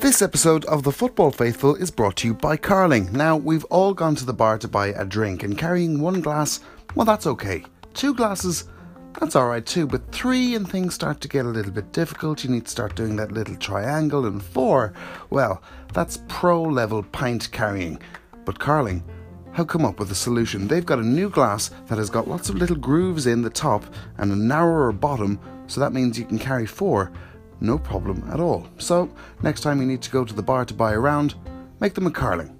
This episode of The Football Faithful is brought to you by Carling. Now, we've all gone to the bar to buy a drink, and carrying one glass, well, that's okay. Two glasses, that's alright too, but three and things start to get a little bit difficult. You need to start doing that little triangle, and four, well, that's pro level pint carrying. But Carling have come up with a solution. They've got a new glass that has got lots of little grooves in the top and a narrower bottom, so that means you can carry four no problem at all. So, next time you need to go to the bar to buy a round, make them a carling.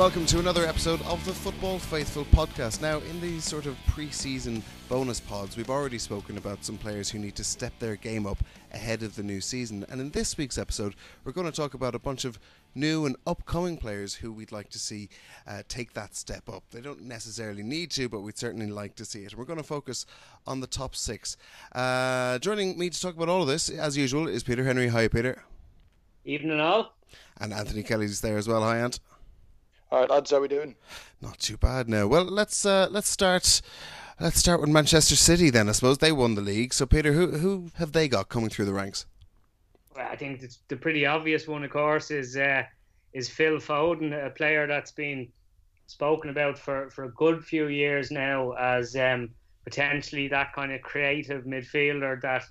Welcome to another episode of the Football Faithful podcast. Now, in these sort of pre season bonus pods, we've already spoken about some players who need to step their game up ahead of the new season. And in this week's episode, we're going to talk about a bunch of new and upcoming players who we'd like to see uh, take that step up. They don't necessarily need to, but we'd certainly like to see it. We're going to focus on the top six. Uh, joining me to talk about all of this, as usual, is Peter Henry. Hi, Peter. Evening all. And Anthony Kelly's there as well. Hi, Ant. All right, lads, how we doing? Not too bad now. Well, let's uh, let's start. Let's start with Manchester City then. I suppose they won the league. So, Peter, who who have they got coming through the ranks? Well, I think the, the pretty obvious one, of course, is uh, is Phil Foden, a player that's been spoken about for, for a good few years now as um, potentially that kind of creative midfielder that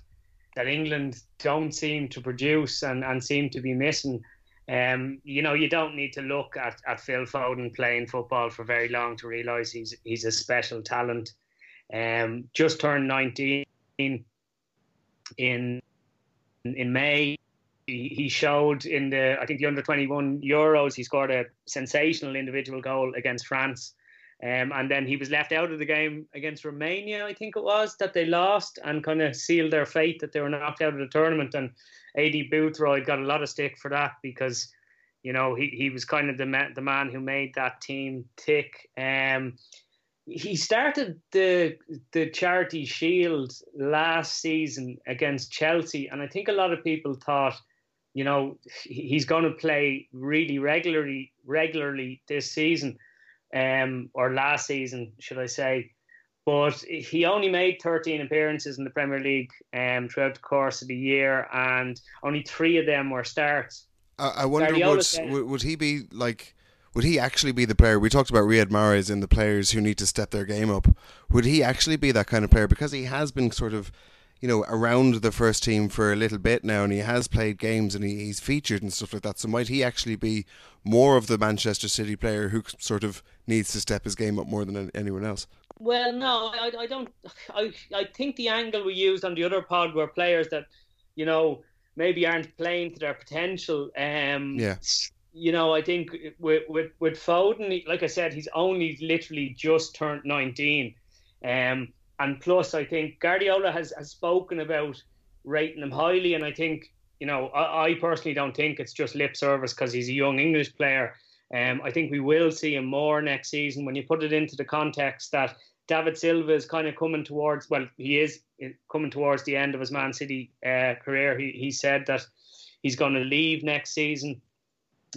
that England don't seem to produce and, and seem to be missing. Um, you know, you don't need to look at, at Phil Foden playing football for very long to realise he's he's a special talent. Um, just turned 19 in in May. He, showed in the I think the under 21 Euros he scored a sensational individual goal against France. Um, and then he was left out of the game against Romania, I think it was, that they lost and kind of sealed their fate that they were knocked out of the tournament. And Aidy Boothroyd got a lot of stick for that because, you know, he, he was kind of the ma- the man who made that team tick. Um, he started the the Charity Shield last season against Chelsea, and I think a lot of people thought, you know, he's going to play really regularly regularly this season um, or last season, should I say. But he only made 13 appearances in the Premier League um, throughout the course of the year, and only three of them were starts. I, I wonder would, would he be like? Would he actually be the player? We talked about Riyad Mahrez and the players who need to step their game up. Would he actually be that kind of player? Because he has been sort of, you know, around the first team for a little bit now, and he has played games and he, he's featured and stuff like that. So might he actually be more of the Manchester City player who sort of needs to step his game up more than anyone else? Well, no, I, I don't. I, I think the angle we used on the other pod were players that, you know, maybe aren't playing to their potential. Um, yeah. You know, I think with with with Foden, like I said, he's only literally just turned nineteen, um, and plus I think Guardiola has has spoken about rating him highly, and I think you know I, I personally don't think it's just lip service because he's a young English player. Um, I think we will see him more next season when you put it into the context that David Silva is kind of coming towards, well, he is coming towards the end of his Man City uh, career. He, he said that he's going to leave next season.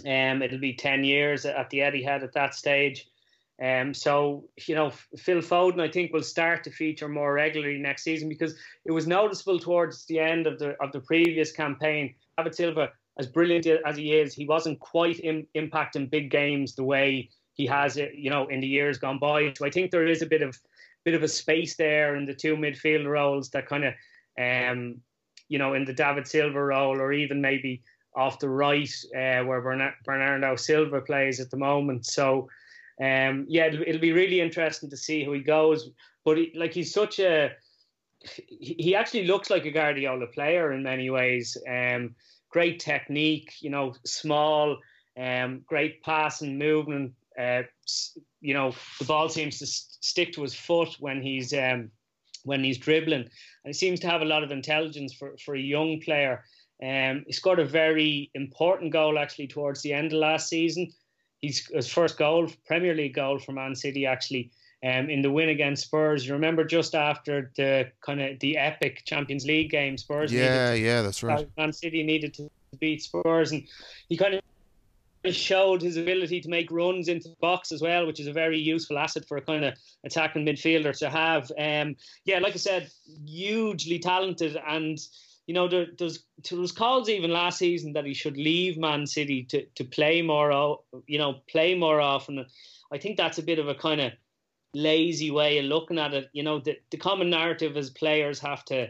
Um, it'll be 10 years at the Etihad at that stage. Um, so, you know, Phil Foden, I think, will start to feature more regularly next season because it was noticeable towards the end of the of the previous campaign. David Silva as brilliant as he is, he wasn't quite in, impacting big games the way he has it, you know, in the years gone by. So I think there is a bit of bit of a space there in the two midfield roles that kind of, um, you know, in the David Silva role, or even maybe off the right uh, where Bernardo Silva plays at the moment. So. Um, yeah, it'll, it'll, be really interesting to see how he goes. But he, like he's such a, he actually looks like a Guardiola player in many ways. Um, great technique, you know, small, um, great passing movement. Uh, you know, the ball seems to stick to his foot when he's um, when he's dribbling, and he seems to have a lot of intelligence for, for a young player. Um, he scored a very important goal actually towards the end of last season. he's his first goal, Premier League goal for Man City actually. Um, in the win against Spurs, you remember just after the kind of the epic Champions League game, Spurs. Yeah, yeah, that's right. Man City needed to beat Spurs, and he kind of showed his ability to make runs into the box as well, which is a very useful asset for a kind of attacking midfielder to have. Um, yeah, like I said, hugely talented, and you know there, there's there was calls even last season that he should leave Man City to to play more, you know, play more often. I think that's a bit of a kind of lazy way of looking at it. You know, the the common narrative is players have to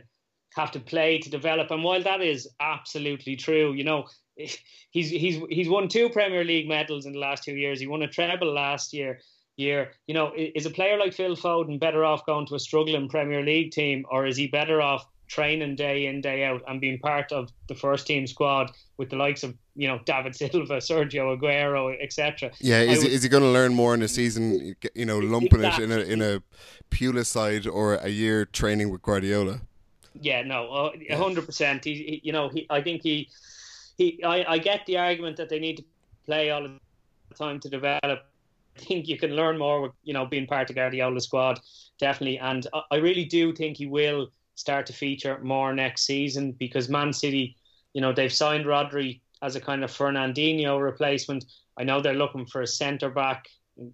have to play to develop, and while that is absolutely true, you know, he's he's he's won two Premier League medals in the last two years. He won a treble last year. Year, you know, is a player like Phil Foden better off going to a struggling Premier League team, or is he better off training day in day out and being part of the first team squad with the likes of you know David Silva, Sergio Aguero, etc. Yeah, is would, he, is he going to learn more in a season? You know, lumping exactly. it in a in a Pulis side or a year training with Guardiola. Yeah, no, uh, hundred percent. He, you know, he, I think he he, I, I get the argument that they need to play all the time to develop. I think you can learn more with you know being part of Guardiola's squad, definitely. And I really do think he will start to feature more next season because Man City, you know, they've signed Rodri as a kind of Fernandinho replacement. I know they're looking for a centre back.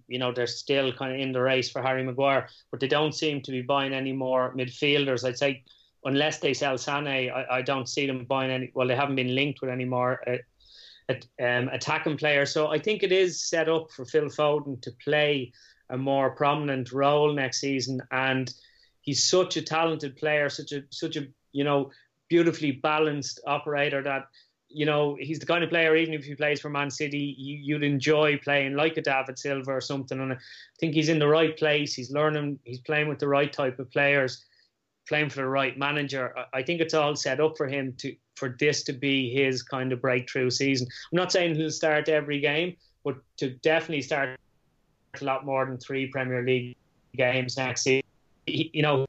You know, they're still kind of in the race for Harry Maguire, but they don't seem to be buying any more midfielders. I'd say unless they sell Sané, I, I don't see them buying any. Well, they haven't been linked with any more uh, um, attacking players. So I think it is set up for Phil Foden to play a more prominent role next season. And he's such a talented player, such a such a you know beautifully balanced operator that you know he's the kind of player even if he plays for Man City you, would enjoy playing like a David Silva or something and I think he's in the right place he's learning he's playing with the right type of players playing for the right manager, I think it's all set up for him to for this to be his kind of breakthrough season. I'm not saying he'll start every game, but to definitely start a lot more than three Premier League games next season he, you know,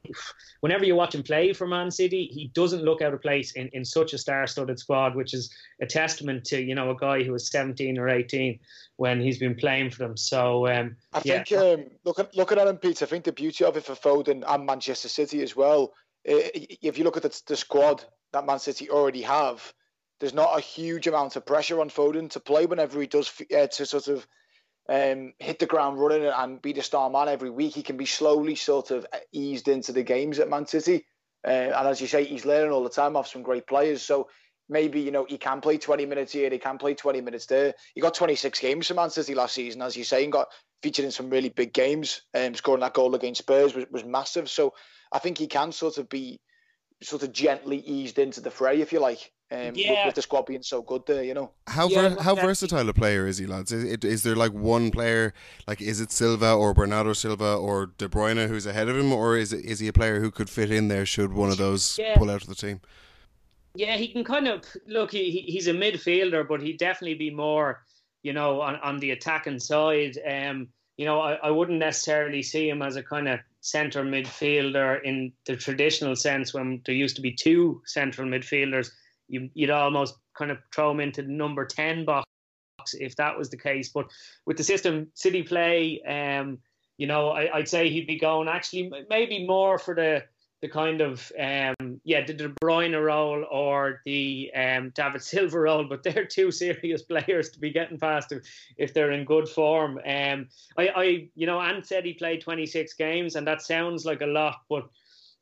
whenever you watch him play for Man City, he doesn't look out of place in, in such a star-studded squad, which is a testament to you know a guy who was 17 or 18 when he's been playing for them. So um, I yeah. think um, looking looking at him, Pete, I think the beauty of it for Foden and Manchester City as well. If you look at the, the squad that Man City already have, there's not a huge amount of pressure on Foden to play whenever he does uh, to sort of um, hit the ground running and be the star man every week. He can be slowly sort of eased into the games at Man City. Uh, and as you say, he's learning all the time off some great players. So maybe, you know, he can play 20 minutes here, he can play 20 minutes there. He got 26 games for Man City last season, as you say, and got featured in some really big games. Um, scoring that goal against Spurs was, was massive. So I think he can sort of be sort of gently eased into the fray, if you like. Um, yeah. with, with, the squad being so good there, you know. How yeah, ver- how versatile a player is he, lads? Is, it, is there like one player, like is it Silva or Bernardo Silva or De Bruyne who's ahead of him, or is it, is he a player who could fit in there should one of those yeah. pull out of the team? Yeah, he can kind of look. He, he's a midfielder, but he'd definitely be more, you know, on, on the attacking side. Um, you know, I, I wouldn't necessarily see him as a kind of centre midfielder in the traditional sense when there used to be two central midfielders you, would almost kind of throw him into the number 10 box if that was the case. But with the system City play, um, you know, I, would say he'd be going actually maybe more for the the kind of um, yeah the De Bruyne role or the um, David Silva role, but they're two serious players to be getting past if, if they're in good form. Um, I, I you know, Ant said he played 26 games, and that sounds like a lot, but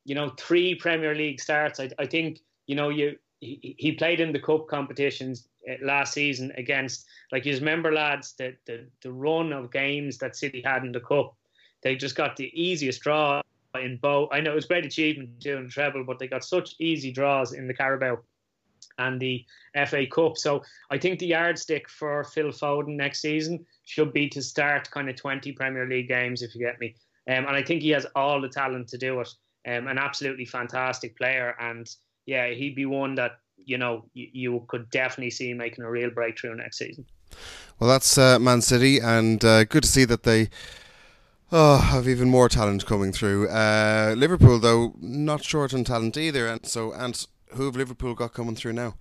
you know, three Premier League starts. I, I think you know you he, he played in the cup competitions uh, last season against like you remember lads the, the the run of games that City had in the cup. They just got the easiest draw in both. I know it was great achievement doing treble but they got such easy draws in the Carabao and the FA Cup. So I think the yardstick for Phil Foden next season should be to start kind of 20 Premier League games if you get me. Um, and I think he has all the talent to do it. Um, an absolutely fantastic player and yeah, he'd be one that you know you, you could definitely see making a real breakthrough next season. Well, that's uh, Man City, and uh, good to see that they oh, have even more talent coming through. Uh, Liverpool, though, not short on talent either. And so, and who have Liverpool got coming through now?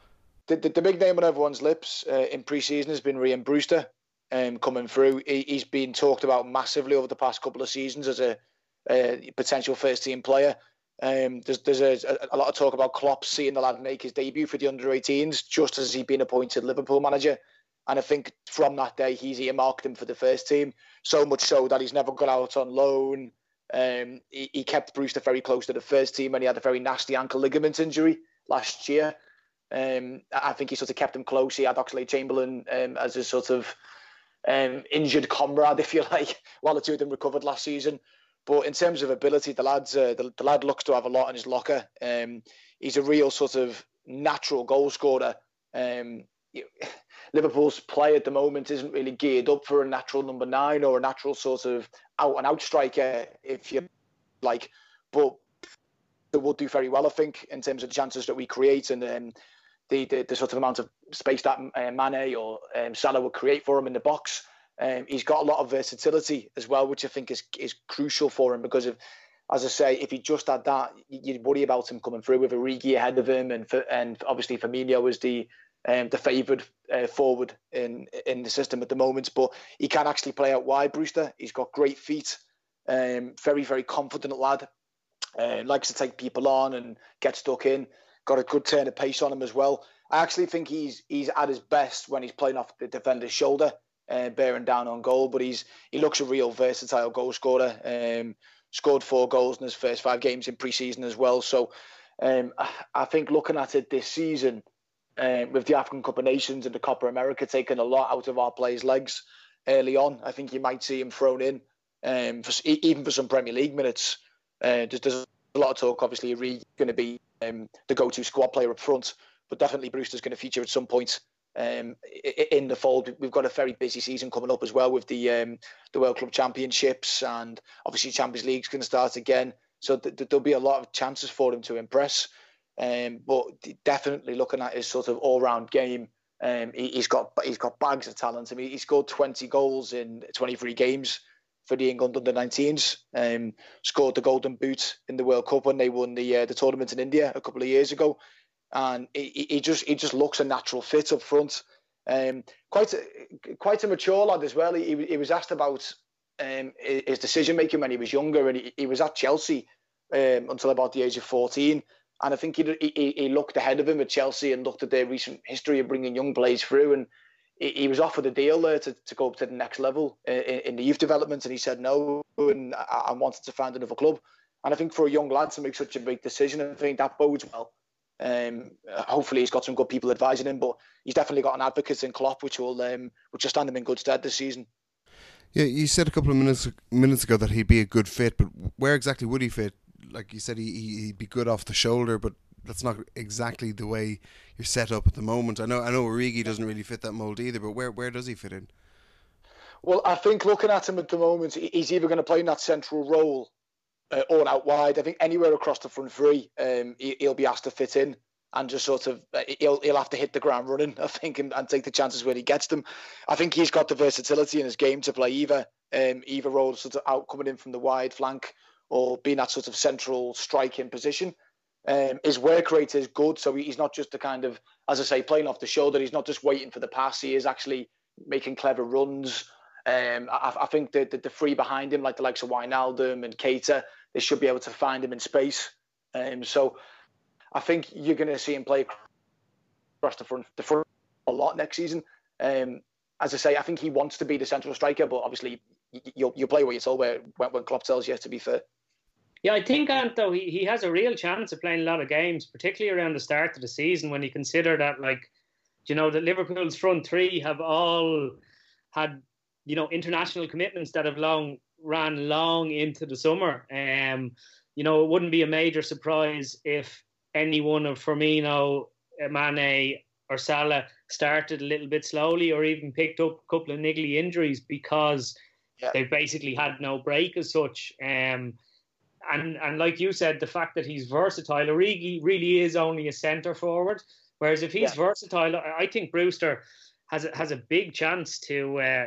The, the, the big name on everyone's lips uh, in pre-season has been Ryan Brewster. um, coming through. He, has been talked about massively over the past couple of seasons as a, a potential first team player. Um, there's there's a, a, lot of talk about Klopp seeing the lad make his debut for the under 18s just as he'd been appointed Liverpool manager. And I think from that day, he's earmarked him for the first team. So much so that he's never got out on loan. Um, he, he, kept Brewster very close to the first team and he had a very nasty ankle ligament injury last year. Um, I think he sort of kept him close. He had Oxlade-Chamberlain um, as a sort of um, injured comrade, if you like, while the two of them recovered last season. But in terms of ability, the lad's uh, the, the, lad looks to have a lot in his locker. Um, he's a real sort of natural goal scorer. Um, Liverpool's play at the moment isn't really geared up for a natural number nine or a natural sort of out and out striker, if you like. But they will do very well, I think, in terms of the chances that we create and um, the, the, the sort of amount of space that uh, Mane or um, Salah will create for him in the box. Um, he's got a lot of versatility as well, which I think is is crucial for him because of, as I say, if he just had that, you'd worry about him coming through with Origi ahead of him, and for, and obviously Firmino was the um, the favoured uh, forward in in the system at the moment. But he can actually play out wide. Brewster, he's got great feet, um, very very confident lad, uh, likes to take people on and get stuck in. Got a good turn of pace on him as well. I actually think he's he's at his best when he's playing off the defender's shoulder, uh, bearing down on goal. But he's he looks a real versatile goal scorer. Um, scored four goals in his first five games in pre-season as well. So um, I think looking at it this season, uh, with the African Cup of Nations and the Copa America taking a lot out of our players' legs early on, I think you might see him thrown in, um, for, even for some Premier League minutes. Uh, there's, there's, a lot of talk, obviously, Reed going to be um, the go-to squad player up front, but definitely Brewster's going to feature at some point um, in the fold. We've got a very busy season coming up as well with the um, the World Club Championships and obviously Champions League's going to start again. So th- there'll be a lot of chances for him to impress. Um, but definitely looking at his sort of all-round game, um, he, has got he's got bags of talent. I mean, he scored 20 goals in 23 games for the England under 19s. Um, scored the Golden Boot in the World Cup when they won the uh, the tournament in India a couple of years ago, and he, he just he just looks a natural fit up front. Um, quite a, quite a mature lad as well. He, he was asked about um, his decision making when he was younger, and he, he was at Chelsea um, until about the age of 14. And I think he, he, he looked ahead of him at Chelsea and looked at their recent history of bringing young players through. And he, was offered a deal there to, to go up to the next level in, in the youth development. And he said no and I, I wanted to find another club. And I think for a young lad to make such a big decision, I think that bodes well. Um, hopefully he's got some good people advising him, but he's definitely got an advocate in Klopp, which will um, which will stand him in good stead this season. Yeah, you said a couple of minutes minutes ago that he'd be a good fit, but where exactly would he fit? like you said, he he'd be good off the shoulder, but that's not exactly the way you're set up at the moment. I know I know Origi doesn't really fit that mold either, but where where does he fit in? Well, I think looking at him at the moment, he's either going to play in that central role uh, out wide. I think anywhere across the front three, um, he, will be asked to fit in and just sort of uh, he'll he'll have to hit the ground running. I think and, and, take the chances when he gets them. I think he's got the versatility in his game to play either um, either role, sort of out coming in from the wide flank or being that sort of central striking position. Um, his work rate is good, so he's not just the kind of, as I say, playing off the shoulder. He's not just waiting for the pass. He is actually making clever runs. Um, I, I, think that the, the, three behind him, like the likes of Wijnaldum and Keita, they should be able to find him in space. Um, so I think you're going to see him play across the front, the front a lot next season. Um, as I say, I think he wants to be the central striker, but obviously you'll, you'll play what you're told when, when Klopp tells you to be fair. Yeah, I think Ant though he, he has a real chance of playing a lot of games, particularly around the start of the season when you consider that like you know that Liverpool's front three have all had you know international commitments that have long ran long into the summer. Um, you know, it wouldn't be a major surprise if any one of Firmino, Mane, or Salah started a little bit slowly, or even picked up a couple of niggly injuries because yeah. they've basically had no break as such. Um, and and like you said, the fact that he's versatile, Origi really is only a centre forward. Whereas if he's yeah. versatile, I think Brewster has a, has a big chance to uh,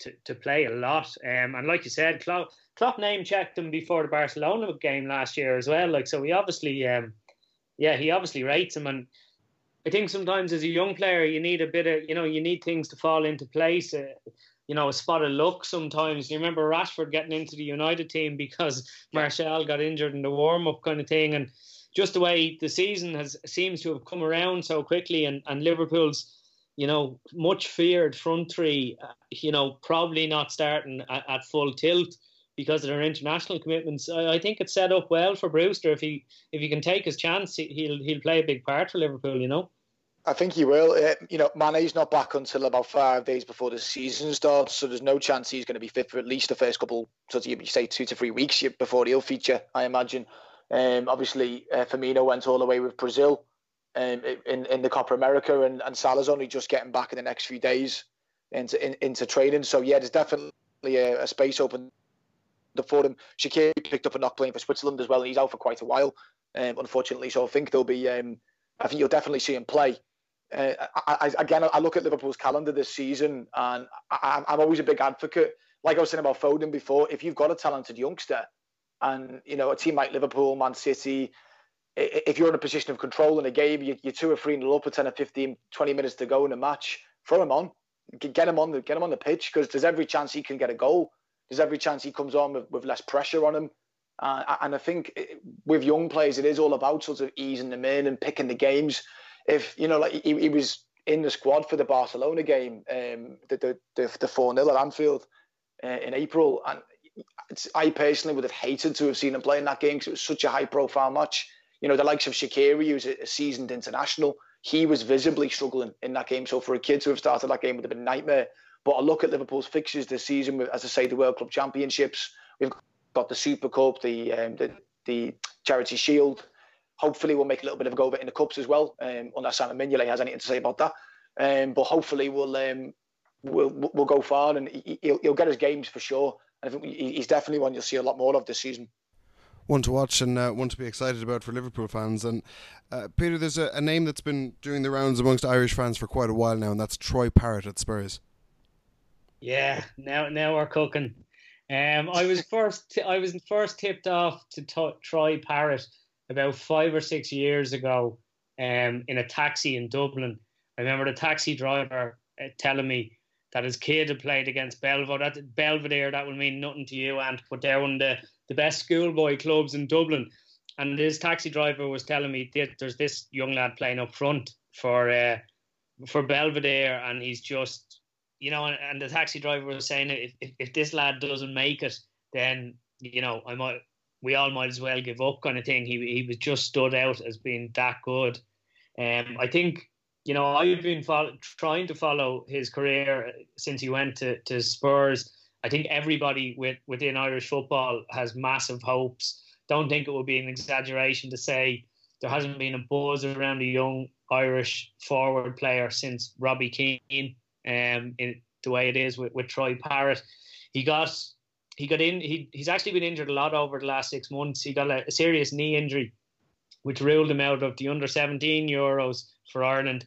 to to play a lot. Um, and like you said, Klopp, Klopp name checked him before the Barcelona game last year as well. Like so, he obviously, um, yeah, he obviously rates him. And I think sometimes as a young player, you need a bit of, you know, you need things to fall into place. Uh, you know, a spot of luck sometimes. You remember Rashford getting into the United team because Martial got injured in the warm up kind of thing, and just the way the season has seems to have come around so quickly, and, and Liverpool's, you know, much feared front three, uh, you know, probably not starting at, at, full tilt because of their international commitments. I, I, think it's set up well for Brewster if he if he can take his chance, he'll he'll play a big part for Liverpool. You know. I think he will. Uh, you know, Mane's not back until about five days before the season starts, so there's no chance he's going to be fit for at least the first couple, so you say two to three weeks before he'll feature. I imagine. Um, obviously, uh, Firmino went all the way with Brazil um, in in the Copa America, and, and Salah's only just getting back in the next few days into in, into training. So yeah, there's definitely a, a space open for him. Shaqiri picked up a knock playing for Switzerland as well, and he's out for quite a while, um, unfortunately. So I think there'll be. Um, I think you'll definitely see him play. Uh, I, I, again, I look at Liverpool's calendar this season, and I, I'm always a big advocate. Like I was saying about Foden before, if you've got a talented youngster, and you know a team like Liverpool, Man City, if you're in a position of control in a game, you're two or three nil up with 10 or 15, 20 minutes to go in a match, throw him on, get him on the get him on the pitch because there's every chance he can get a goal. There's every chance he comes on with, with less pressure on him. Uh, and I think with young players, it is all about sort of easing them in and picking the games if you know, like he, he was in the squad for the Barcelona game, um, the the the four 0 at Anfield uh, in April, and I personally would have hated to have seen him play in that game because it was such a high profile match. You know, the likes of Shaqiri, who's a seasoned international, he was visibly struggling in that game. So for a kid to have started that game would have been a nightmare. But I look at Liverpool's fixtures this season, as I say, the World Club Championships. We've got the Super Cup, the um, the, the Charity Shield, hopefully we'll make a little bit of a go of it in the cups as well. Um, unless Simon Mignolet has anything to say about that. Um, but hopefully we'll um, we'll we'll go far and he'll, he'll get his games for sure. And I think he's definitely one you'll see a lot more of this season. One to watch and uh, one to be excited about for Liverpool fans. And uh, Peter, there's a, a, name that's been doing the rounds amongst Irish fans for quite a while now, and that's Troy Parrott at Spurs. Yeah, now now we're cooking. Um, I was first I was first tipped off to t- Troy Parrott about five or six years ago um, in a taxi in Dublin. I remember the taxi driver uh, telling me that his kid had played against Belvedere. That, Belvedere, that will mean nothing to you, and but they're one of the, the best schoolboy clubs in Dublin. And this taxi driver was telling me that there's this young lad playing up front for uh, for Belvedere, and he's just, you know, and, and the taxi driver was saying if, if, if this lad doesn't make it, then you know I might we all might as well give up kind of thing. He he was just stood out as being that good. Um, I think you know I've been follow, trying to follow his career since he went to, to Spurs. I think everybody with, within Irish football has massive hopes. Don't think it would be an exaggeration to say there hasn't been a buzz around a young Irish forward player since Robbie Keane. Um, in the way it is with, with Troy Parrott, he got he got in. He, he's actually been injured a lot over the last six months. He got a, a serious knee injury, which ruled him out of the under 17 Euros for Ireland,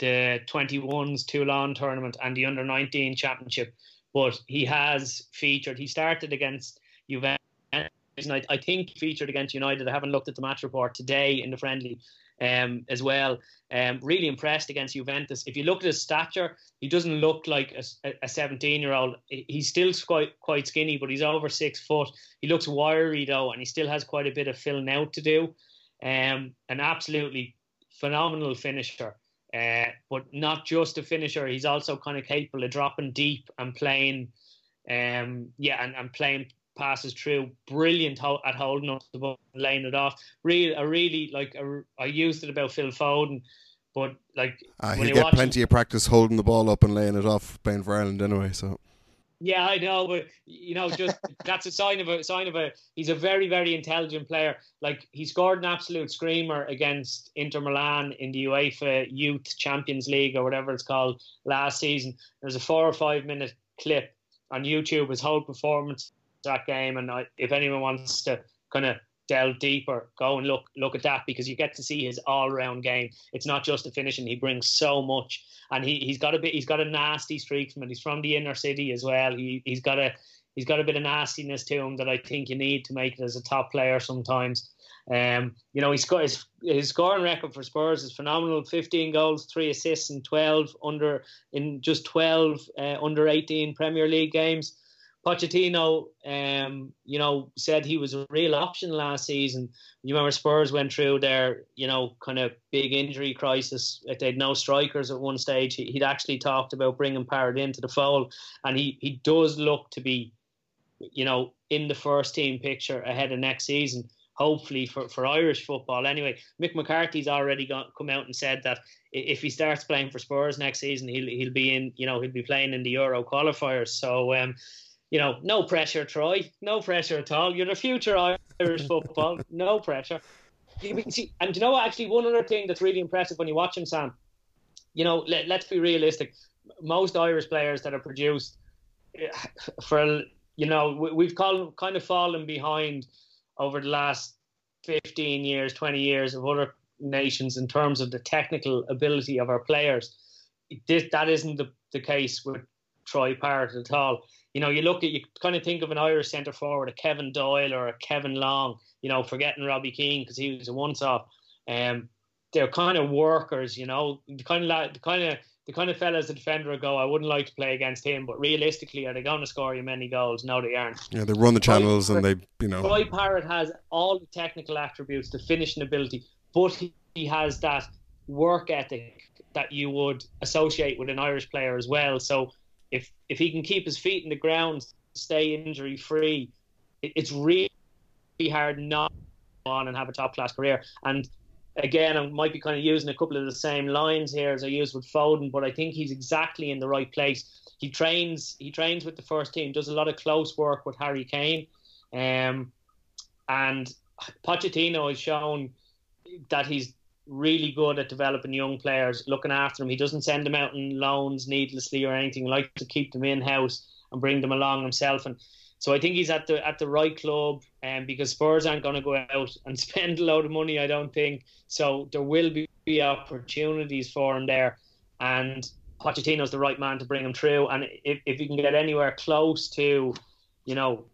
the 21s Toulon tournament, and the under 19 championship. But he has featured. He started against Juventus. And I, I think featured against United. I haven't looked at the match report today in the friendly, um, as well. Um, really impressed against Juventus. If you look at his stature, he doesn't look like a 17 year old. He's still quite quite skinny, but he's over six foot. He looks wiry though, and he still has quite a bit of filling out to do. Um, an absolutely phenomenal finisher. Uh, but not just a finisher. He's also kind of capable of dropping deep and playing, um, yeah, and, and playing passes through. Brilliant ho- at holding up the ball, laying it off. Really, I really like. A, I used it about Phil Foden, but like uh, he'll get plenty of practice holding the ball up and laying it off playing for Ireland anyway. So. Yeah, I know, but you know, just that's a sign of a sign of a. He's a very, very intelligent player. Like he scored an absolute screamer against Inter Milan in the UEFA Youth Champions League or whatever it's called last season. There's a four or five minute clip on YouTube. His whole performance that game. And I, if anyone wants to kind of delve deeper, go and look look at that because you get to see his all round game. It's not just the finishing; he brings so much, and he he's got a bit. He's got a nasty streak from it. He's from the inner city as well. He he's got a he's got a bit of nastiness to him that I think you need to make it as a top player sometimes. Um, you know, he's got his, his scoring record for Spurs is phenomenal: 15 goals, three assists, and 12 under in just 12 uh, under 18 Premier League games. Pochettino, um, you know, said he was a real option last season. You remember Spurs went through their, you know, kind of big injury crisis. They had no strikers at one stage. He'd actually talked about bringing Parrott into the fold, and he he does look to be, you know, in the first team picture ahead of next season hopefully for, for Irish football. Anyway, Mick McCarthy's already got, come out and said that if he starts playing for Spurs next season, he'll he'll be in, you know, he'll be playing in the Euro qualifiers. So, um, you know, no pressure, Troy. No pressure at all. You're the future Irish football. No pressure. You see, And you know what? Actually, one other thing that's really impressive when you watch him, Sam. You know, let, let's be realistic. Most Irish players that are produced eh, for you know we've kind of fallen behind over the last 15 years, 20 years of other nations in terms of the technical ability of our players. This, that isn't the, the case with Troy Parrott at all. You know, you look at, you kind of think of an Irish centre forward, a Kevin Doyle or a Kevin Long, you know, forgetting Robbie Keane because he was a once off. Um, they're kind of workers, you know, the kind of like, the kind of the kind of fellas the defender would go, I wouldn't like to play against him, but realistically, are they going to score you many goals? No, they aren't. Yeah, they run the channels and they, you know. Troy Parrott has all the technical attributes, the finishing ability, but he, he has that work ethic that you would associate with an Irish player as well. So if if he can keep his feet in the ground, stay injury free, it, it's really hard not on and have a top class career. And again, I might be kind of using a couple of the same lines here as I used with Foden, but I think he's exactly in the right place. He trains, he trains with the first team, does a lot of close work with Harry Kane, um, and Pochettino has shown that he's really good at developing young players, looking after them. He doesn't send them out on loans needlessly or anything. He likes to keep them in house and bring them along himself. And so I think he's at the at the right club, and um, because Spurs aren't going to go out and spend a load of money, I don't think. So there will be, be opportunities for him there, and Pochettino's the right man to bring him through. And if if he can get anywhere close to, you know,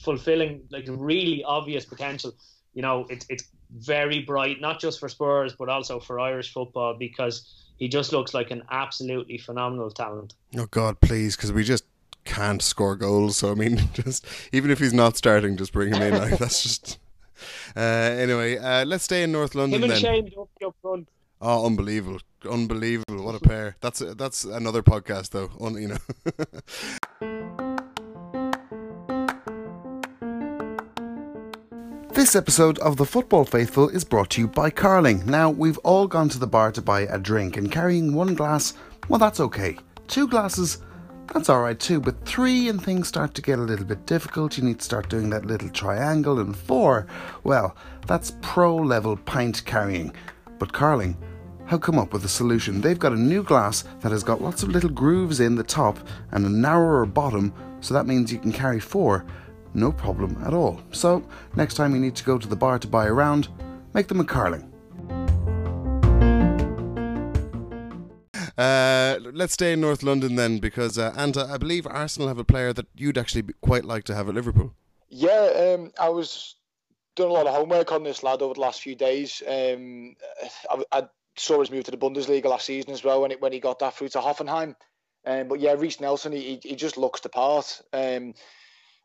fulfilling like really obvious potential, you know, it's it's very bright, not just for Spurs but also for Irish football because he just looks like an absolutely phenomenal talent. Oh God, please, because we just can't score goals. So I mean, just even if he's not starting, just bring him in. Like that's just. Uh, anyway, uh, let's stay in North London him and then. Shane up front. Oh, unbelievable! Unbelievable! What a pair. That's that's another podcast, though. Un, you know. This episode of The Football Faithful is brought to you by Carling. Now, we've all gone to the bar to buy a drink, and carrying one glass, well, that's okay. Two glasses, that's alright too, but three and things start to get a little bit difficult. You need to start doing that little triangle, and four, well, that's pro level pint carrying. But Carling have come up with a solution. They've got a new glass that has got lots of little grooves in the top and a narrower bottom, so that means you can carry four, no problem at all. So, next time you need to go to the bar to buy a round, make them a Carling. Uh, let's stay in North London then, because uh, and uh, I believe Arsenal have a player that you'd actually quite like to have at Liverpool. Yeah, um, I was doing a lot of homework on this lad over the last few days. Um, I, I, saw his move to the Bundesliga last season as well when it, when he got that through to Hoffenheim. Um, but yeah, Reiss Nelson, he, he just looks the part. Um,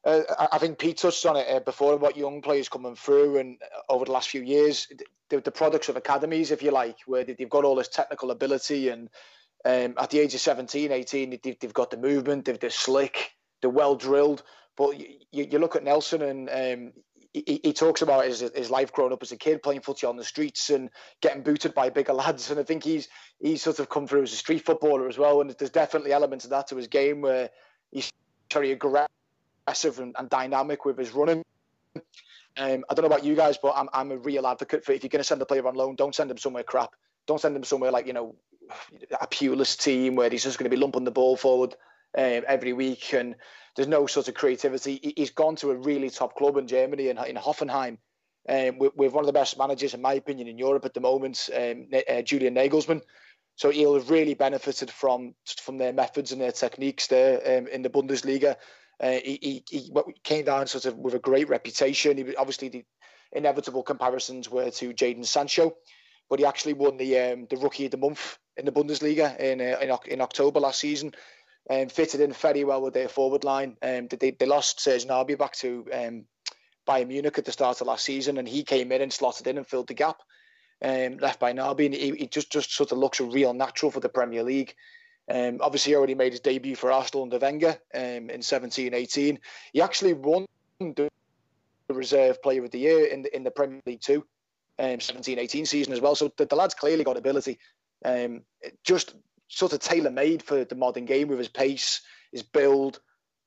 uh, I think Pete touched on it uh, before about young players coming through, and uh, over the last few years, the, the products of academies, if you like, where they've got all this technical ability and um, at the age of 17, 18, they've, they've got the movement, they're, they're slick, they're well drilled. But you, you look at Nelson and um, he, he, talks about his, his life growing up as a kid, playing footy on the streets and getting booted by bigger lads. And I think he's he's sort of come through as a street footballer as well. And there's definitely elements of that to his game where he's very aggressive and, and dynamic with his running. Um, I don't know about you guys, but I'm, I'm a real advocate for if you're going to send a player on loan, don't send him somewhere crap. Don't send him somewhere like, you know, a Pulis team where he's just going to be lumping the ball forward um, every week and there's no sort of creativity. He's gone to a really top club in Germany in, in Hoffenheim um, with, with, one of the best managers, in my opinion, in Europe at the moment, um, uh, Julian Nagelsmann. So he'll have really benefited from from their methods and their techniques there um, in the Bundesliga. Uh, he, he, he came down sort of with a great reputation. He obviously the inevitable comparisons were to Jadon Sancho, but he actually won the um, the Rookie of the Month in the Bundesliga in uh, in, in, October last season. and fitted in very well with their forward line. Um, they, they lost Serge Gnabry back to um, Bayern Munich at the start of last season, and he came in and slotted in and filled the gap um, left by Gnabry. And he, he, just just sort of looks a real natural for the Premier League. Um, obviously, he already made his debut for Arsenal under Wenger um, in 17-18. He actually won the reserve player of the year in the, in the Premier League too, um, 17-18 season as well. So the, the lad's clearly got ability. Um, just sort of tailor made for the modern game with his pace, his build,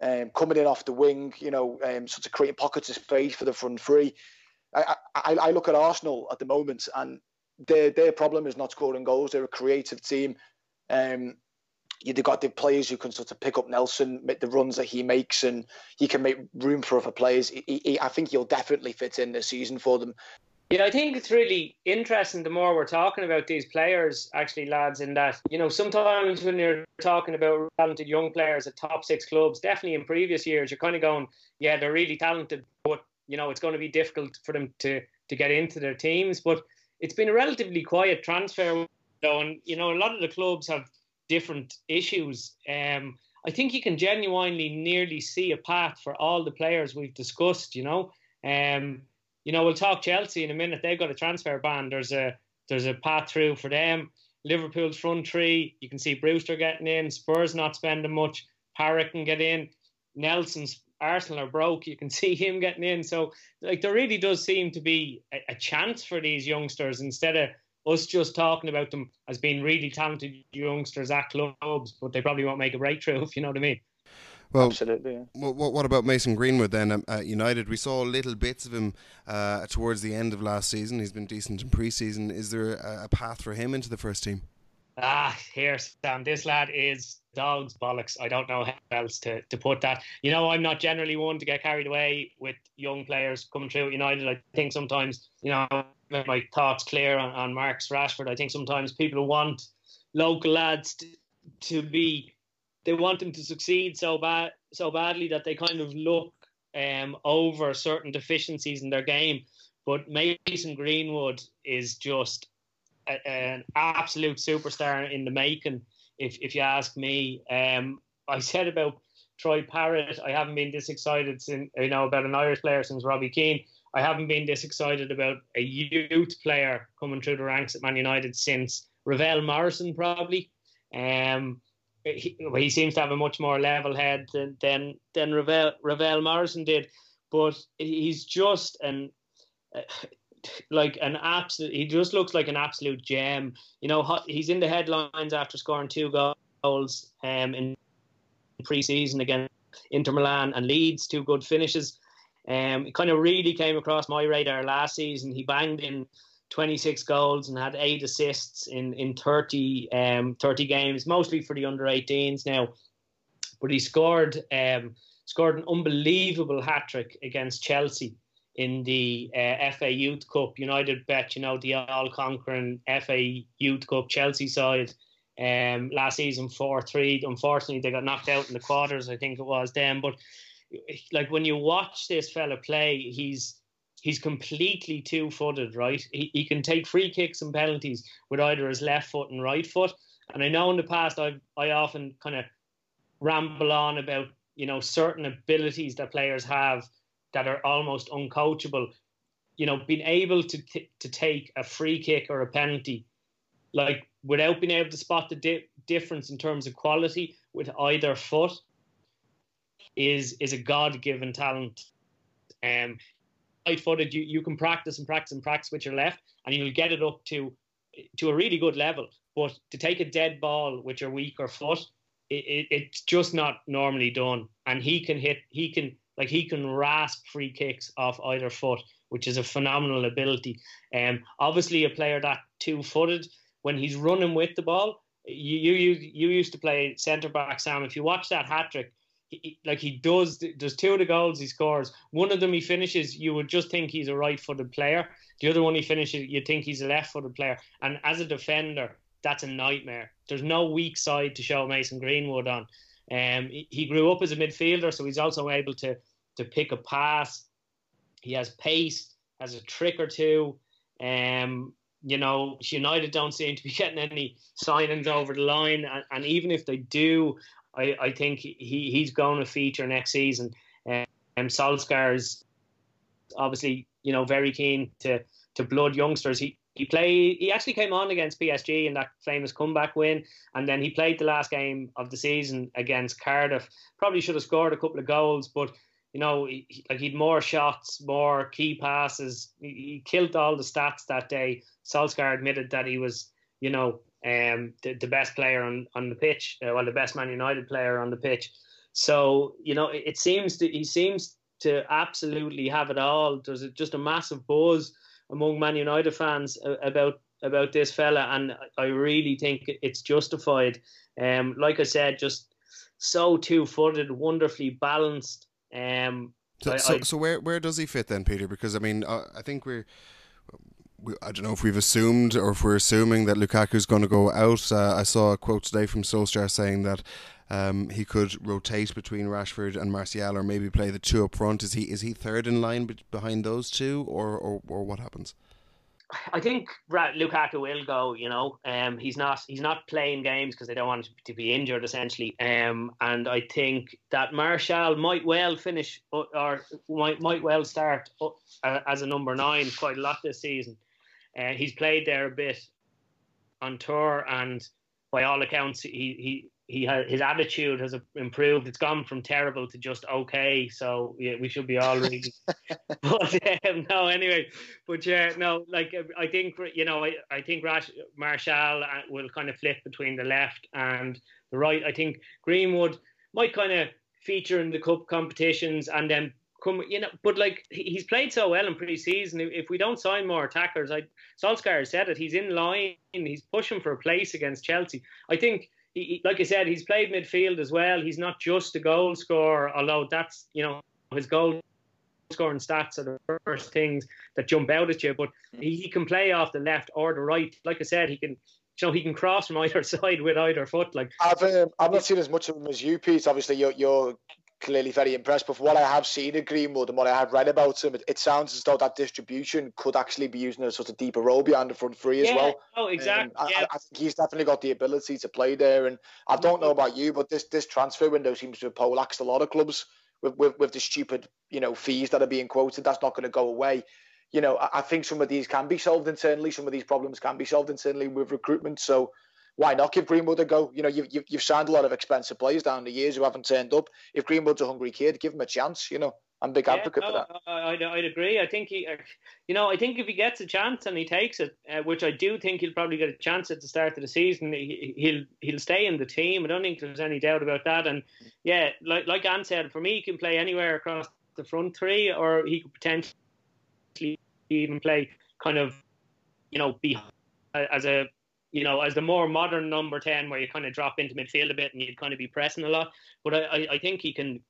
um, coming in off the wing, you know, um, sort of creating pockets of space for the front three. I, I, I look at Arsenal at the moment, and their their problem is not scoring goals. They're a creative team. Um, you've got the players who can sort of pick up Nelson, make the runs that he makes, and he can make room for other players. He, he, I think he'll definitely fit in this season for them. Yeah, I think it's really interesting the more we're talking about these players, actually, lads, in that, you know, sometimes when you're talking about talented young players at top six clubs, definitely in previous years, you're kind of going, yeah, they're really talented, but, you know, it's going to be difficult for them to, to get into their teams. But it's been a relatively quiet transfer window, and, you know, a lot of the clubs have different issues. Um, I think you can genuinely nearly see a path for all the players we've discussed, you know. Um, you know, we'll talk Chelsea in a minute. They've got a transfer ban. There's a there's a path through for them. Liverpool's front three. You can see Brewster getting in. Spurs not spending much. Parrott can get in. Nelson's Arsenal are broke. You can see him getting in. So like there really does seem to be a, a chance for these youngsters instead of us just talking about them as being really talented youngsters at clubs, but they probably won't make a breakthrough, if you know what I mean. Well, Absolutely. Yeah. What, what about Mason Greenwood then um, at United? We saw little bits of him uh, towards the end of last season. He's been decent in pre-season. Is there a, a path for him into the first team? Ah, here, Sam. This lad is dog's bollocks. I don't know how else to, to put that. You know, I'm not generally one to get carried away with young players coming through at United. I think sometimes, you know, my thoughts clear on, on Marcus Rashford. I think sometimes people want local lads to, to be they want them to succeed so bad so badly that they kind of look um, over certain deficiencies in their game. But Mason Greenwood is just a, an absolute superstar in the making. If if you ask me, um, I said about Troy Parrott, I haven't been this excited since you know about an Irish player since Robbie Keane. I haven't been this excited about a youth player coming through the ranks at Man United since Ravel Morrison, probably. Um, he, he seems to have a much more level head than than, than Ravel, Ravel Morrison did, but he's just an uh, like an absolute. He just looks like an absolute gem. You know, he's in the headlines after scoring two goals um, in preseason against Inter Milan and Leeds, two good finishes. Um, it kind of really came across my radar last season. He banged in 26 goals and had eight assists in in 30 um 30 games, mostly for the under 18s now. But he scored um scored an unbelievable hat trick against Chelsea in the uh, FA Youth Cup. United bet, you know, the all conquering FA Youth Cup Chelsea side um last season 4-3. Unfortunately, they got knocked out in the quarters. I think it was then, but like when you watch this fella play, he's he's completely two-footed, right? He, he can take free kicks and penalties with either his left foot and right foot. And I know in the past I I often kind of ramble on about you know certain abilities that players have that are almost uncoachable. You know, being able to t- to take a free kick or a penalty, like without being able to spot the di- difference in terms of quality with either foot, is is a God given talent. Um, right footed, you, you can practice and practice and practice with your left, and you'll get it up to to a really good level. But to take a dead ball with your weaker foot, it, it, it's just not normally done. And he can hit, he can like he can rasp free kicks off either foot, which is a phenomenal ability. Um, obviously a player that two footed when he's running with the ball. You you you used to play centre back, Sam. If you watch that hat trick, he, like he does there's two of the goals he scores. One of them he finishes you would just think he's a right-footed player. The other one he finishes you think he's a left-footed player. And as a defender that's a nightmare. There's no weak side to show Mason Greenwood on. Um, he grew up as a midfielder, so he's also able to to pick a pass. He has pace, has a trick or two. Um, you know, United don't seem to be getting any signings over the line, and, and even if they do, I, I think he, he's going to feature next season. and Um, Solskjaer's obviously, you know, very keen to to blood youngsters. He he played. He actually came on against PSG in that famous comeback win, and then he played the last game of the season against Cardiff. Probably should have scored a couple of goals, but you know, he, like he'd more shots, more key passes. He, he, killed all the stats that day. Solskjaer admitted that he was, you know, um, the, the best player on, on the pitch, uh, well, the best Man United player on the pitch. So, you know, it, it seems that he seems to absolutely have it all. There's just a massive buzz among Man United fans about about this fella, and I really think it's justified. Um, like I said, just so two-footed, wonderfully balanced. Um, so, I, so, I, so, where where does he fit then, Peter? Because I mean, uh, I think we're. I don't know if we've assumed or if we're assuming that Lukaku's going to go out. Uh, I saw a quote today from Solskjaer saying that um, he could rotate between Rashford and Martial, or maybe play the two up front. Is he is he third in line behind those two, or or, or what happens? I think Lukaku will go. You know, um, he's not he's not playing games because they don't want him to be injured essentially. Um, and I think that Martial might well finish or, or might might well start uh, as a number nine quite a lot this season. Uh, he's played there a bit on tour, and by all accounts, he he he has his attitude has improved. It's gone from terrible to just okay. So yeah, we should be all really. but um, no, anyway, but yeah, no, like I think you know, I, I think Rash, Martial uh, will kind of flip between the left and the right. I think Greenwood might kind of feature in the cup competitions and then come, you know, but like he's played so well in pre-season. If we don't sign more attackers, I Solskjaer said it. He's in line. He's pushing for a place against Chelsea. I think he, like I said, he's played midfield as well. He's not just a goal scorer, although that's you know his goal scoring stats are the first things that jump out at you. But he, he can play off the left or the right. Like I said, he can. You know, he can cross from either side with either foot. Like I've, um, I've not seen as much of him as you, Pete. Obviously, you're, you're clearly very impressed. But what I have seen at Greenwood and what I have read about him, it, it, sounds as though that distribution could actually be using a sort of deeper role behind the front three yeah, as well. Oh, exactly. Um, yeah. I, I, think he's definitely got the ability to play there. And I don't know about you, but this this transfer window seems to have polaxed a lot of clubs with, with, with the stupid, you know, fees that are being quoted. That's not going to go away. You know, I, I think some of these can be solved internally. Some of these problems can be solved internally with recruitment. So why not give Greenwood a go? You know, you've, you've, signed a lot of expensive players down the years who haven't turned up. If Greenwood's a hungry kid, give him a chance. You know, I'm a big yeah, advocate no, for that. I, I'd, I'd agree. I think he, you know, I think if he gets a chance and he takes it, uh, which I do think he'll probably get a chance at the start of the season, he, will he'll stay in the team. I don't think there's any doubt about that. And yeah, like like Ant said, for me, he can play anywhere across the front three, or he could potentially even play kind of, you know, be uh, as a you know, as the more modern number 10, where you kind of drop into midfield a bit and you'd kind of be pressing a lot. But I, I think he can,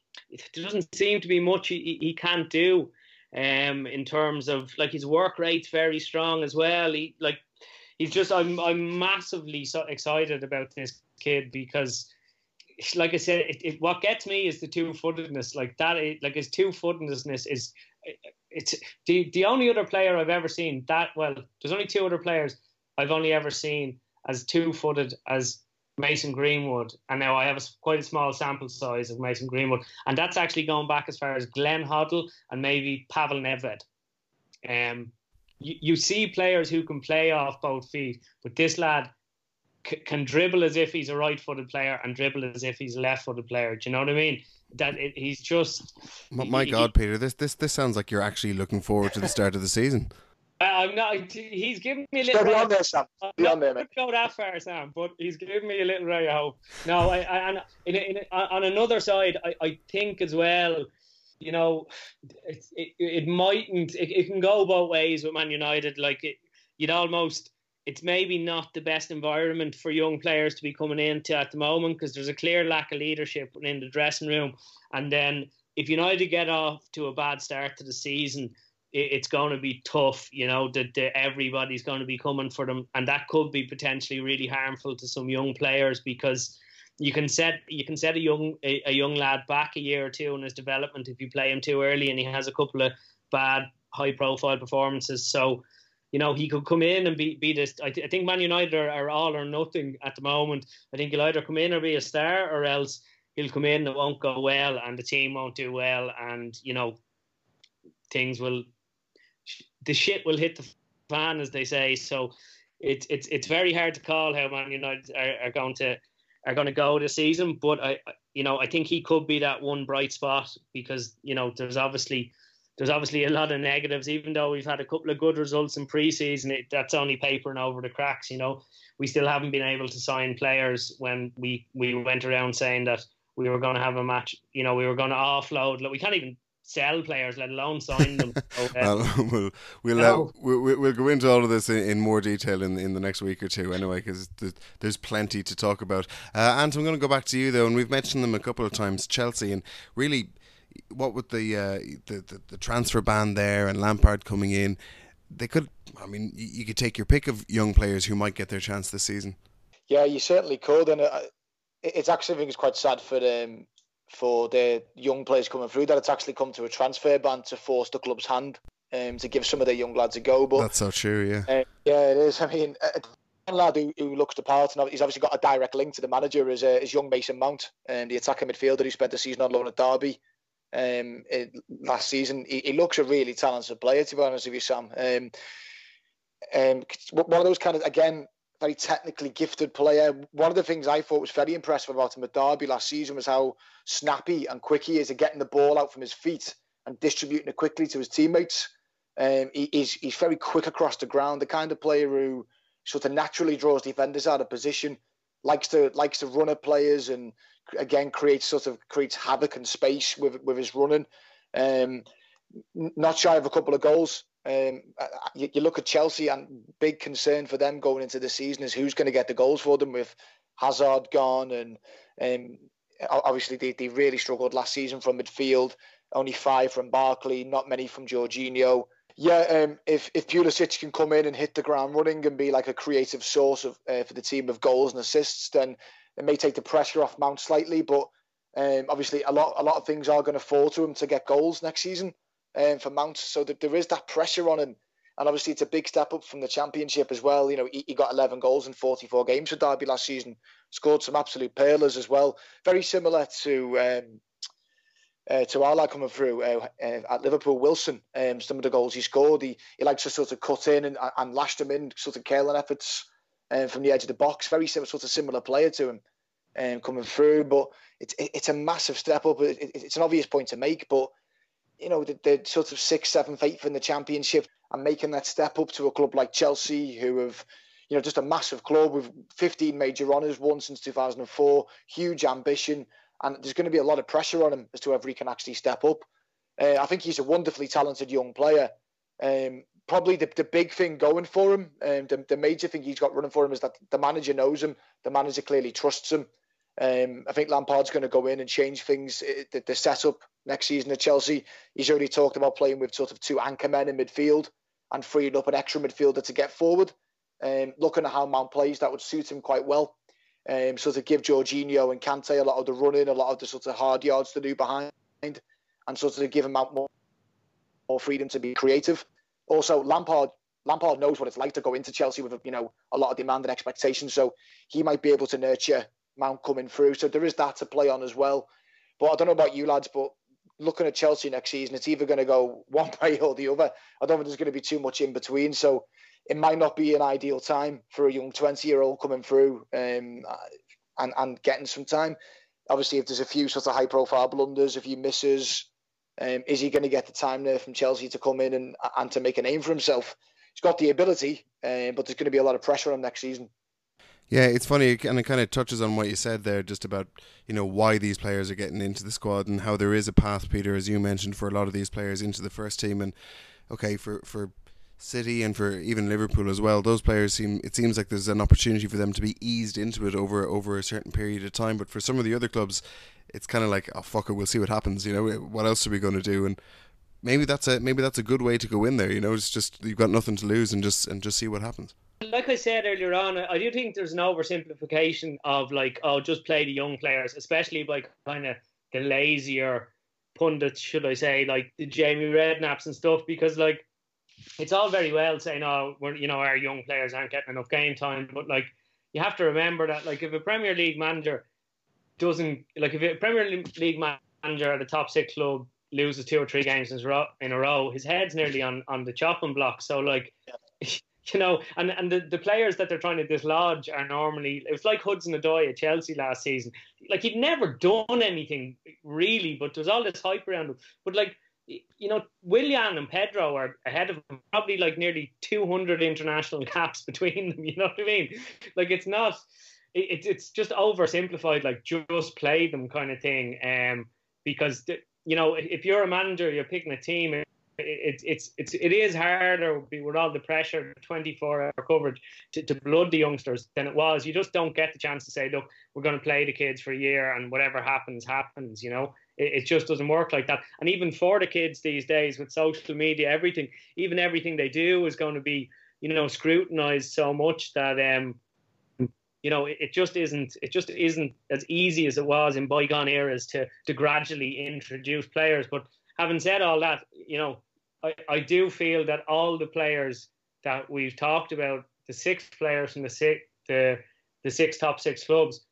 there doesn't seem to be much he, he can't do um, in terms of like his work rate's very strong as well. He like, he's just, I'm, I'm massively so excited about this kid because like I said, it, it, what gets me is the two-footedness. Like that, like his two-footedness is, it's the the only other player I've ever seen that well. There's only two other players I've only ever seen as two footed as Mason Greenwood. And now I have a, quite a small sample size of Mason Greenwood. And that's actually going back as far as Glenn Hoddle and maybe Pavel Nedved. Um, you, you see players who can play off both feet, but this lad c- can dribble as if he's a right footed player and dribble as if he's a left footed player. Do you know what I mean? That it, he's just. My, he, God, Peter, this, this, this sounds like you're actually looking forward to the start of the season. I'm not. He's giving me a little. Go on there, Sam. Be on there, Go that far, Sam. But he's giving me a little ray of hope. No, I, I and in, in, on another side, I, I think as well. You know, it it, it mightn't. It, it can go both ways with Man United. Like it, you'd almost. It's maybe not the best environment for young players to be coming into at the moment because there's a clear lack of leadership in the dressing room. And then if United get off to a bad start to the season, it's going to be tough, you know, that everybody's going to be coming for them. And that could be potentially really harmful to some young players because you can set you can set a young a, a, young lad back a year or two in his development if you play him too early and he has a couple of bad high profile performances. So, you know, he could come in and be be this. I, th- I think Man United are, are, all or nothing at the moment. I think he'll either come in or be a star, or else he'll come in and it won't go well, and the team won't do well, and you know, things will the shit will hit the fan, as they say. So. It's it's it's very hard to call how Man United are, are going to are going to go this season. But I, you know, I think he could be that one bright spot because you know there's obviously there's obviously a lot of negatives. Even though we've had a couple of good results in preseason, it, that's only papering over the cracks. You know, we still haven't been able to sign players when we we went around saying that we were going to have a match. You know, we were going to offload. We can't even sell players, let alone sign them. well, we'll we'll, uh, we'll, we'll go into all of this in, in, more detail in in the next week or two, anyway, because there's, there's, plenty to talk about. Uh, Ant, I'm going to go back to you though, and we've mentioned them a couple of times, Chelsea, and really, what with the uh, the, the, the transfer ban there and Lampard coming in, they could. I mean, you, you, could take your pick of young players who might get their chance this season. Yeah, you certainly could, and uh, it's actually I think it's quite sad for them for the young players coming through that it's actually come to a transfer ban to force the club's hand um, to give some of their young lads a go. But that's so true, yeah. Uh, yeah, it is. I mean, one lad who, who looks the part, and he's obviously got a direct link to the manager, is, uh, is young Mason Mount, um, the attacking midfielder who spent the season on loan at Derby um, it, last season. He, he, looks a really talented player, to be honest with you, Sam. Um, um, one of those kind of, again, very technically gifted player. One of the things I thought was very impressive about him at Derby last season was how snappy and quick he is at getting the ball out from his feet and distributing it quickly to his teammates. Um, he, he's, he's very quick across the ground, the kind of player who sort of naturally draws defenders out of position, likes to likes to run at players, and again creates sort of creates havoc and space with with his running. Um, not shy of a couple of goals um, you, you, look at Chelsea and big concern for them going into the season is who's going to get the goals for them with Hazard gone and um, obviously they, they really struggled last season from midfield. Only five from Barkley, not many from Jorginho. Yeah, um, if if Pulisic can come in and hit the ground running and be like a creative source of uh, for the team of goals and assists, then it may take the pressure off Mount slightly. But um, obviously, a lot a lot of things are going to fall to him to get goals next season um, for Mount. So that there is that pressure on him. And obviously, it's a big step up from the championship as well. You know, he, he got 11 goals in 44 games for Derby last season, scored some absolute pearlers as well. Very similar to um, uh, to our lad coming through uh, uh, at Liverpool, Wilson. Um, some of the goals he scored, he, he likes to sort of cut in and, and lash them in, sort of curling efforts uh, from the edge of the box. Very similar, sort of similar player to him um, coming through. But it's it's a massive step up. It, it's an obvious point to make, but you know, the, the sort of sixth, seventh, eighth in the championship and making that step up to a club like Chelsea, who have, you know, just a massive club with 15 major honours, won since 2004, huge ambition, and there's going to be a lot of pressure on him as to whether he can actually step up. Uh, I think he's a wonderfully talented young player. Um, probably the, the big thing going for him, um, the, the major thing he's got running for him is that the manager knows him, the manager clearly trusts him. Um, I think Lampard's going to go in and change things. The, the setup next season at Chelsea, he's already talked about playing with sort of two anchor men in midfield and freeing up an extra midfielder to get forward. Um, looking at how Mount plays, that would suit him quite well. Um, so to give Jorginho and Kante a lot of the running, a lot of the sort of hard yards to do behind, and sort of give him out more, more freedom to be creative. Also, Lampard Lampard knows what it's like to go into Chelsea with you know a lot of demand and expectations, so he might be able to nurture Mount coming through. So there is that to play on as well. But I don't know about you lads, but looking at Chelsea next season, it's either going to go one way or the other. I don't think there's going to be too much in between. So it might not be an ideal time for a young 20 year old coming through um, and, and getting some time. Obviously, if there's a few sort of high profile blunders, a few misses, um, is he going to get the time there from Chelsea to come in and, and to make a name for himself? He's got the ability, um, but there's going to be a lot of pressure on next season. Yeah, it's funny, and it kind of touches on what you said there, just about you know why these players are getting into the squad and how there is a path, Peter, as you mentioned, for a lot of these players into the first team. And okay, for for City and for even Liverpool as well, those players seem it seems like there's an opportunity for them to be eased into it over over a certain period of time. But for some of the other clubs, it's kind of like, oh fuck it, we'll see what happens. You know, eh, what else are we going to do? And maybe that's a maybe that's a good way to go in there. You know, it's just you've got nothing to lose and just and just see what happens. Like I said earlier on, I do think there's an oversimplification of like, oh, just play the young players, especially by kind of the lazier pundits, should I say, like the Jamie Redknapps and stuff, because like it's all very well saying, oh, we're you know our young players aren't getting enough game time, but like you have to remember that like if a Premier League manager doesn't like if a Premier League manager at a top six club loses two or three games in a row, in a row his head's nearly on on the chopping block. So like. You know, and, and the, the players that they're trying to dislodge are normally it was like Hudson Odoi at Chelsea last season. Like he'd never done anything really, but there was all this hype around him. But like you know, Willian and Pedro are ahead of him, probably like nearly 200 international caps between them. You know what I mean? Like it's not, it, it's just oversimplified, like just play them kind of thing. Um, because you know, if you're a manager, you're picking a team. It, it, it's it's it is harder with all the pressure, 24 hour coverage to, to blood the youngsters than it was. You just don't get the chance to say, look, we're going to play the kids for a year, and whatever happens, happens. You know, it, it just doesn't work like that. And even for the kids these days with social media, everything, even everything they do is going to be, you know, scrutinized so much that um, you know, it, it just isn't it just isn't as easy as it was in bygone eras to to gradually introduce players. But having said all that, you know, I, I do feel that all the players that we've talked about, the six players from the six the the six top six clubs,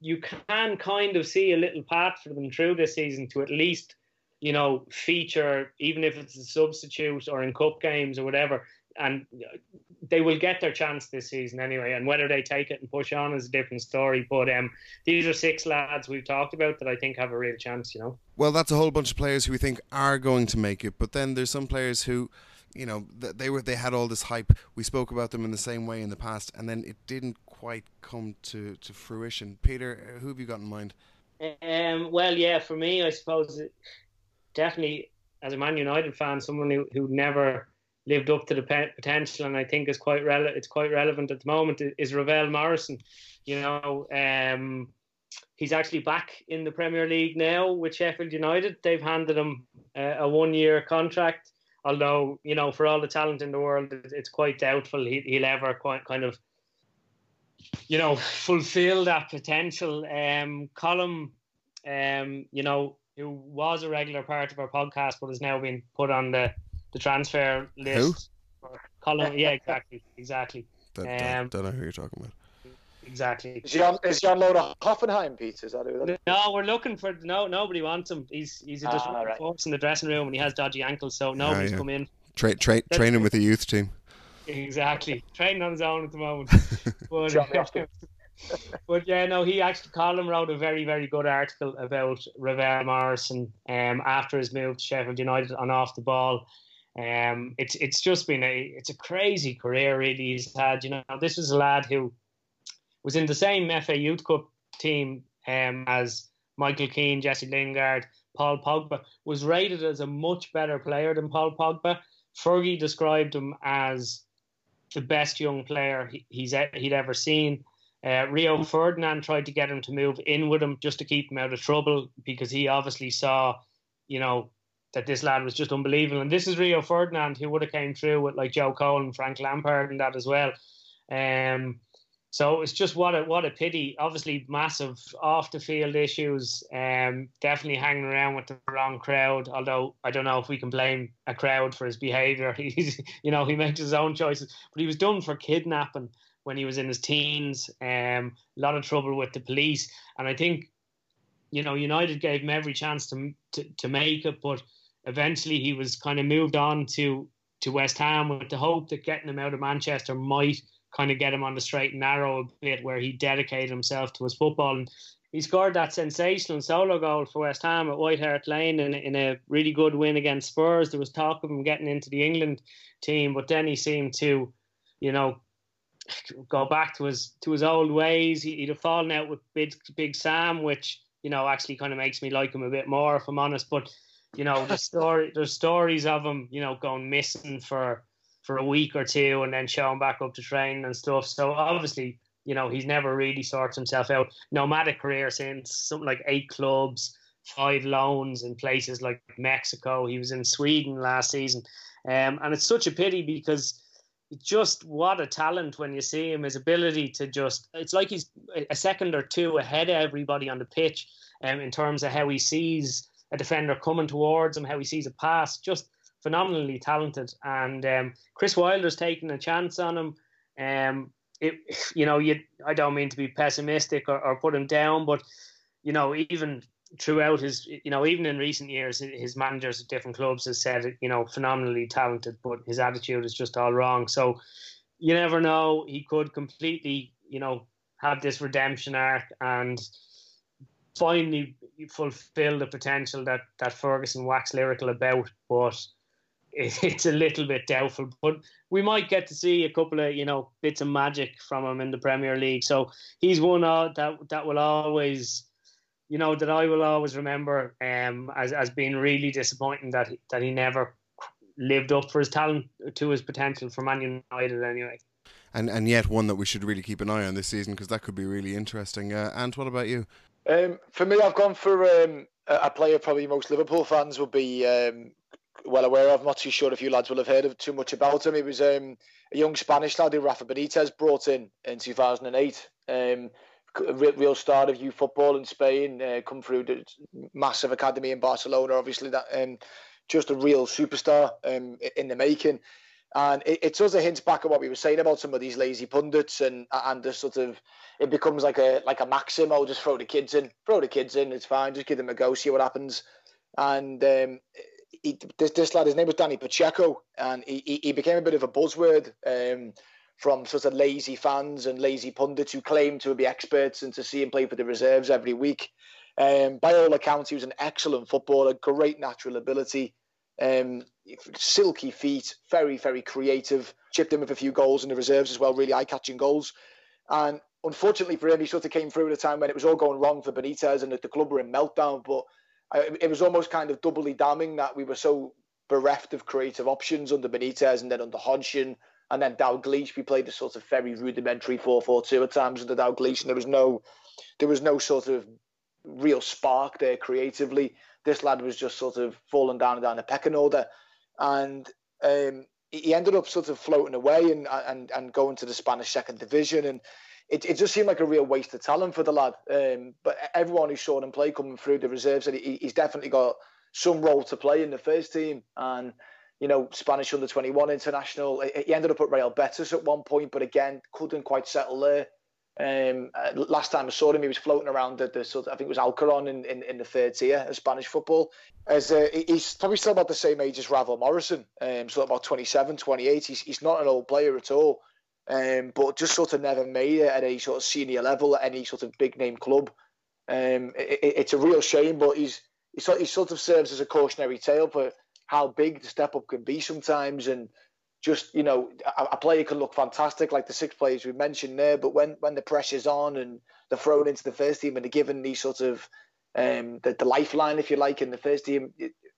you can kind of see a little path for them through this season to at least, you know, feature even if it's a substitute or in cup games or whatever. And they will get their chance this season anyway. And whether they take it and push on is a different story. But um, these are six lads we've talked about that I think have a real chance. You know. Well, that's a whole bunch of players who we think are going to make it. But then there's some players who you know they were they had all this hype. We spoke about them in the same way in the past, and then it didn't quite come to, to fruition. Peter, who have you got in mind? Um, well, yeah, for me, I suppose definitely as a Man United fan, someone who, who never lived up to the potential, and I think is quite rele- it's quite relevant at the moment is Ravel Morrison. You know, um, he's actually back in the Premier League now with Sheffield United. They've handed him uh, a one-year contract. Although you know, for all the talent in the world, it's quite doubtful he, will ever quite kind of you know, fulfill that potential. Um, um, you know, who was a regular part of our podcast, but has now been put on the, the transfer list. Who? Colm, yeah, exactly, exactly. That, um, don't know who you're talking about. Exactly. Is he on? Is he on Hoffenheim, Pete? Is that who? No, we're looking for no. Nobody wants him. He's he's just ah, right. in the dressing room and he has dodgy ankles, so nobody's ah, yeah. come in. Tra- tra- training with the youth team. Exactly. Training on his own at the moment. but, but yeah, no, he actually Colin wrote a very, very good article about Ravel Morrison um, after his move to Sheffield United on off the ball. Um, it's it's just been a it's a crazy career really he's had. You know, this was a lad who was in the same FA Youth Cup team um, as Michael Keane, Jesse Lingard, Paul Pogba. Was rated as a much better player than Paul Pogba. Fergie described him as the best young player he's he'd ever seen. Uh, Rio Ferdinand tried to get him to move in with him just to keep him out of trouble because he obviously saw, you know, that this lad was just unbelievable. And this is Rio Ferdinand who would have came through with like Joe Cole and Frank Lampard and that as well. Um, so it's just what a what a pity. Obviously, massive off the field issues. Um, definitely hanging around with the wrong crowd. Although I don't know if we can blame a crowd for his behaviour. He's you know he makes his own choices. But he was done for kidnapping when he was in his teens. Um, a lot of trouble with the police, and I think you know United gave him every chance to to, to make it, but eventually he was kind of moved on to to West Ham with the hope that getting him out of Manchester might kind of get him on the straight and narrow a bit where he dedicated himself to his football. And he scored that sensational solo goal for West Ham at White Hart Lane in, in a really good win against Spurs. There was talk of him getting into the England team, but then he seemed to, you know, go back to his to his old ways. He, would have fallen out with Big Big Sam, which you know actually kind of makes me like him a bit more, if I'm honest. But you know, the story there's stories of him, you know, going missing for for a week or two and then showing back up to train and stuff. So obviously, you know, he's never really sorted himself out. Nomadic career since something like eight clubs, five loans in places like Mexico. He was in Sweden last season. Um, and it's such a pity because, just what a talent when you see him. His ability to just, it's like he's a second or two ahead of everybody on the pitch um, in terms of how he sees a defender coming towards him, how he sees a pass. Just phenomenally talented. And um, Chris Wilder's taking a chance on him. Um, it, you know, you, I don't mean to be pessimistic or, or put him down, but you know, even throughout his, you know, even in recent years, his managers at different clubs has said, you know, phenomenally talented, but his attitude is just all wrong. So you never know. He could completely, you know, have this redemption arc and finally fulfill the potential that that Ferguson waxed lyrical about, but it's a little bit doubtful. But we might get to see a couple of you know bits of magic from him in the Premier League. So he's one uh, that that will always, you know, that I will always remember um, as as being really disappointing that he, that he never lived up for his talent to his potential for Man United anyway. And and yet one that we should really keep an eye on this season because that could be really interesting. Uh, and what about you? Um, for me, I've gone for um, a player probably most Liverpool fans will be um, well aware of. I'm not too sure if you lads will have heard of too much about him. He was um, a young Spanish lad who Rafa Benitez brought in in 2008. Um, real start of youth football in Spain. Uh, come through the massive academy in Barcelona. Obviously, that um, just a real superstar um, in the making. And it, it does a hint back at what we were saying about some of these lazy pundits and and the sort of it becomes like a like a maxim. I'll just throw the kids in, throw the kids in. It's fine. Just give them a go, see what happens. And um, he, this, this lad, his name was Danny Pacheco, and he, he became a bit of a buzzword um, from sort of lazy fans and lazy pundits who claim to be experts and to see him play for the reserves every week. Um, by all accounts, he was an excellent footballer, great natural ability, um, silky feet, very, very creative. Chipped in with a few goals in the reserves as well, really eye-catching goals. And unfortunately for him, he sort of came through at a time when it was all going wrong for Benitez and that the club were in meltdown. But it was almost kind of doubly damning that we were so bereft of creative options under Benitez and then under Hodgson and then Dalglish. We played a sort of very rudimentary 4-4-2 at times under Dalglish, and there was no, there was no sort of real spark there creatively. This lad was just sort of falling down and down the pecking order, and um, he ended up sort of floating away and and and going to the Spanish second division and it, it just seemed like a real waste of talent for the lad. Um, but everyone who saw him play coming through the reserves said he, he's definitely got some role to play in the first team. And, you know, Spanish under 21 international. He ended up at Real Betis at one point, but again, couldn't quite settle there. Um, uh, last time I saw him, he was floating around the, the sort of, I think it was Alcorcón in, in, in the third tier of Spanish football. As uh, he's probably still about the same age as Ravel Morrison, um, so about 27, 28. He's, he's not an old player at all um, but just sort of never made it at any sort of senior level at any sort of big name club. Um, it, it's a real shame, but he's he sort, he sort of serves as a cautionary tale for how big the step up can be sometimes, and just you know a, a player can look fantastic like the six players we mentioned there, but when when the pressure's on and they're thrown into the first team and they're given these sort of um, the, the lifeline, if you like, in the first team,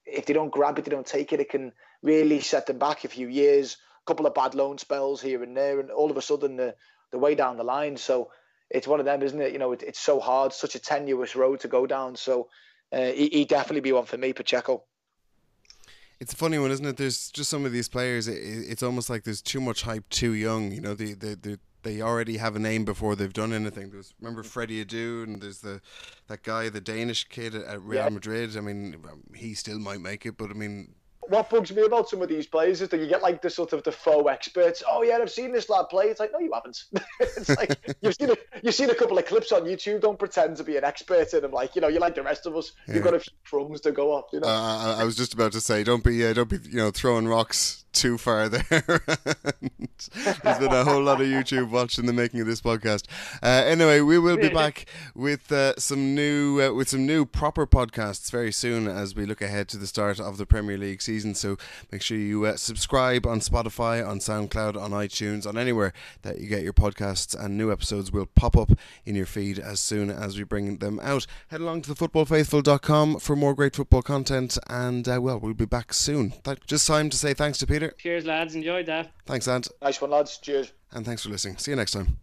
if they don't grab it, they don't take it, it can really set them back a few years A couple of bad loan spells here and there, and all of a sudden the the way down the line. So it's one of them, isn't it? You know, it, it's so hard, such a tenuous road to go down. So uh, he, he definitely be one for me, Pacheco. It's a funny one, isn't it? There's just some of these players. It, it's almost like there's too much hype too young. You know, they they they, they already have a name before they've done anything. There's remember Freddie Adu, and there's the that guy, the Danish kid at Real yeah. Madrid. I mean, um, he still might make it, but I mean, what bugs me about some of these players is that you get like the sort of the faux experts. Oh yeah, I've seen this lad play. It's like no, you haven't. it's like you've seen a, you've seen a couple of clips on YouTube. Don't pretend to be an expert in them. Like you know, you're like the rest of us. Yeah. You've got a few crumbs to go off. You know. Uh, I was just about to say, don't be uh, don't be you know throwing rocks too far there. There's been a whole lot of YouTube watching the making of this podcast. Uh, anyway, we will be back with uh, some new uh, with some new proper podcasts very soon as we look ahead to the start of the Premier League season. So make sure you uh, subscribe on Spotify, on SoundCloud, on iTunes, on anywhere that you get your podcasts, and new episodes will pop up in your feed as soon as we bring them out. Head along to thefootballfaithful.com for more great football content, and uh, well, we'll be back soon. Just time to say thanks to Peter. Cheers, lads. Enjoyed that. Thanks, Ant. Nice one, lads. Cheers. And thanks for listening. See you next time.